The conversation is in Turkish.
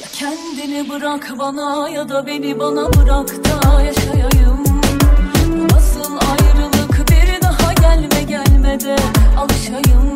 Ya kendini bırak bana ya da beni bana bırak da yaşayayım. Bu nasıl ayrılık? Bir daha gelme gelmede alışayım.